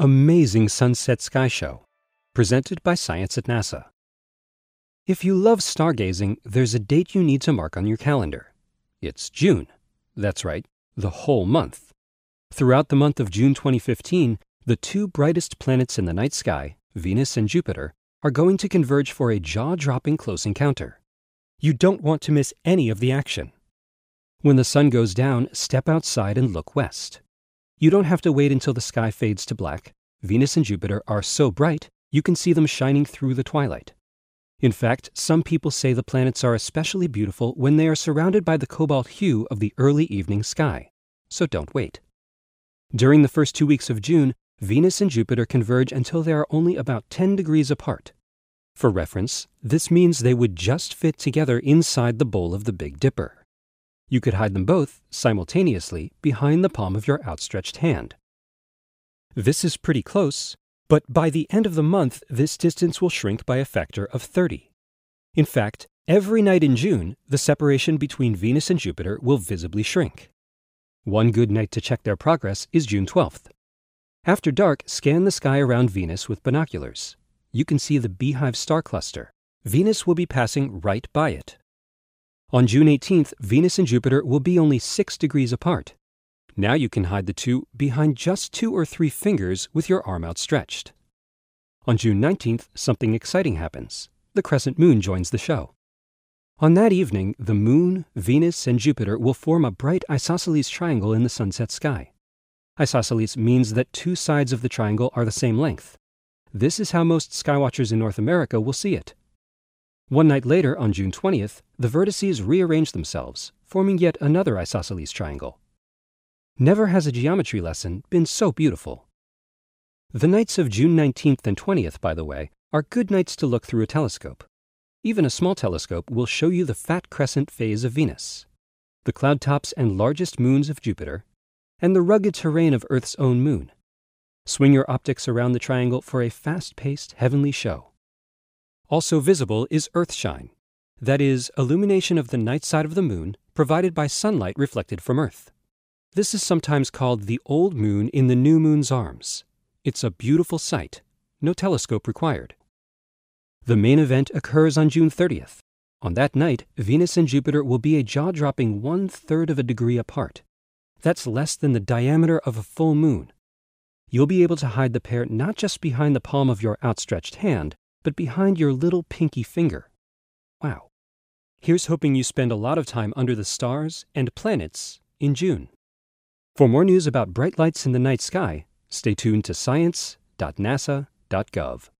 Amazing Sunset Sky Show, presented by Science at NASA. If you love stargazing, there's a date you need to mark on your calendar. It's June. That's right, the whole month. Throughout the month of June 2015, the two brightest planets in the night sky, Venus and Jupiter, are going to converge for a jaw dropping close encounter. You don't want to miss any of the action. When the sun goes down, step outside and look west. You don't have to wait until the sky fades to black. Venus and Jupiter are so bright, you can see them shining through the twilight. In fact, some people say the planets are especially beautiful when they are surrounded by the cobalt hue of the early evening sky. So don't wait. During the first two weeks of June, Venus and Jupiter converge until they are only about 10 degrees apart. For reference, this means they would just fit together inside the bowl of the Big Dipper. You could hide them both simultaneously behind the palm of your outstretched hand. This is pretty close, but by the end of the month, this distance will shrink by a factor of 30. In fact, every night in June, the separation between Venus and Jupiter will visibly shrink. One good night to check their progress is June 12th. After dark, scan the sky around Venus with binoculars. You can see the Beehive star cluster. Venus will be passing right by it. On June 18th, Venus and Jupiter will be only 6 degrees apart. Now you can hide the two behind just two or three fingers with your arm outstretched. On June 19th, something exciting happens. The crescent moon joins the show. On that evening, the moon, Venus, and Jupiter will form a bright isosceles triangle in the sunset sky. Isosceles means that two sides of the triangle are the same length. This is how most skywatchers in North America will see it. One night later, on June 20th, the vertices rearrange themselves, forming yet another isosceles triangle. Never has a geometry lesson been so beautiful. The nights of June 19th and 20th, by the way, are good nights to look through a telescope. Even a small telescope will show you the fat crescent phase of Venus, the cloud tops and largest moons of Jupiter, and the rugged terrain of Earth's own moon. Swing your optics around the triangle for a fast paced heavenly show. Also visible is earthshine, that is, illumination of the night side of the moon provided by sunlight reflected from Earth. This is sometimes called the old moon in the new moon's arms. It's a beautiful sight, no telescope required. The main event occurs on June 30th. On that night, Venus and Jupiter will be a jaw dropping one third of a degree apart. That's less than the diameter of a full moon. You'll be able to hide the pair not just behind the palm of your outstretched hand, but behind your little pinky finger. Wow. Here's hoping you spend a lot of time under the stars and planets in June. For more news about bright lights in the night sky, stay tuned to science.nasa.gov.